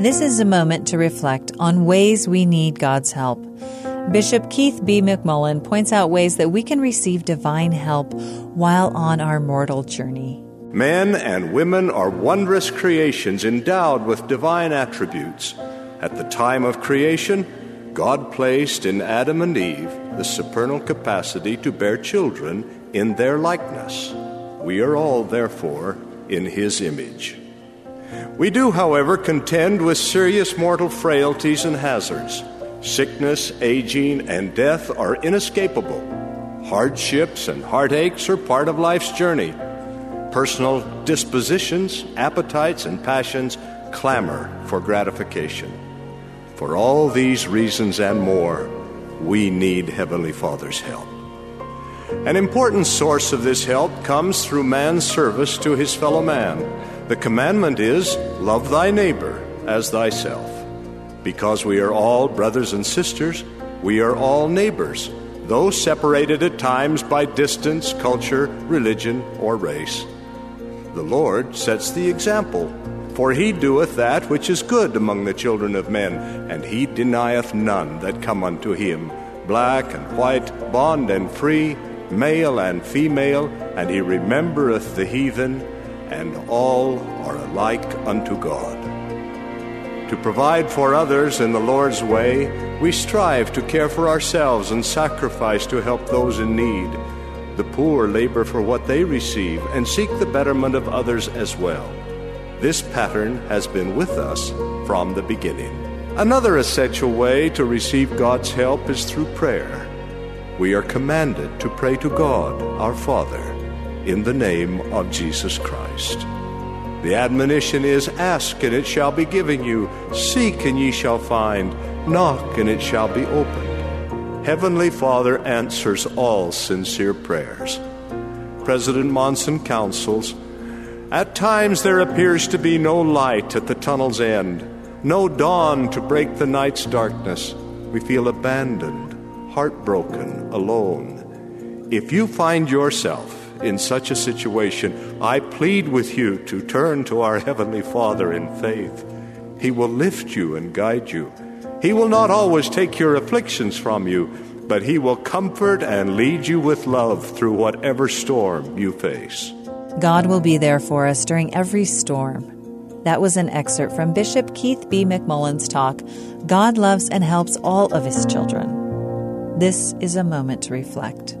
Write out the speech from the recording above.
This is a moment to reflect on ways we need God's help. Bishop Keith B. McMullin points out ways that we can receive divine help while on our mortal journey. Men and women are wondrous creations endowed with divine attributes. At the time of creation, God placed in Adam and Eve the supernal capacity to bear children in their likeness. We are all, therefore, in His image. We do, however, contend with serious mortal frailties and hazards. Sickness, aging, and death are inescapable. Hardships and heartaches are part of life's journey. Personal dispositions, appetites, and passions clamor for gratification. For all these reasons and more, we need Heavenly Father's help. An important source of this help comes through man's service to his fellow man. The commandment is love thy neighbor as thyself. Because we are all brothers and sisters, we are all neighbors, though separated at times by distance, culture, religion, or race. The Lord sets the example. For he doeth that which is good among the children of men, and he denieth none that come unto him, black and white, bond and free, male and female, and he remembereth the heathen, and all are alike unto God. To provide for others in the Lord's way, we strive to care for ourselves and sacrifice to help those in need. The poor labor for what they receive and seek the betterment of others as well. This pattern has been with us from the beginning. Another essential way to receive God's help is through prayer. We are commanded to pray to God, our Father, in the name of Jesus Christ. The admonition is Ask, and it shall be given you. Seek, and ye shall find. Knock, and it shall be opened. Heavenly Father answers all sincere prayers. President Monson counsels At times there appears to be no light at the tunnel's end, no dawn to break the night's darkness. We feel abandoned, heartbroken, alone. If you find yourself in such a situation, I plead with you to turn to our Heavenly Father in faith. He will lift you and guide you. He will not always take your afflictions from you, but He will comfort and lead you with love through whatever storm you face. God will be there for us during every storm. That was an excerpt from Bishop Keith B. McMullin's talk, God Loves and Helps All of His Children. This is a moment to reflect.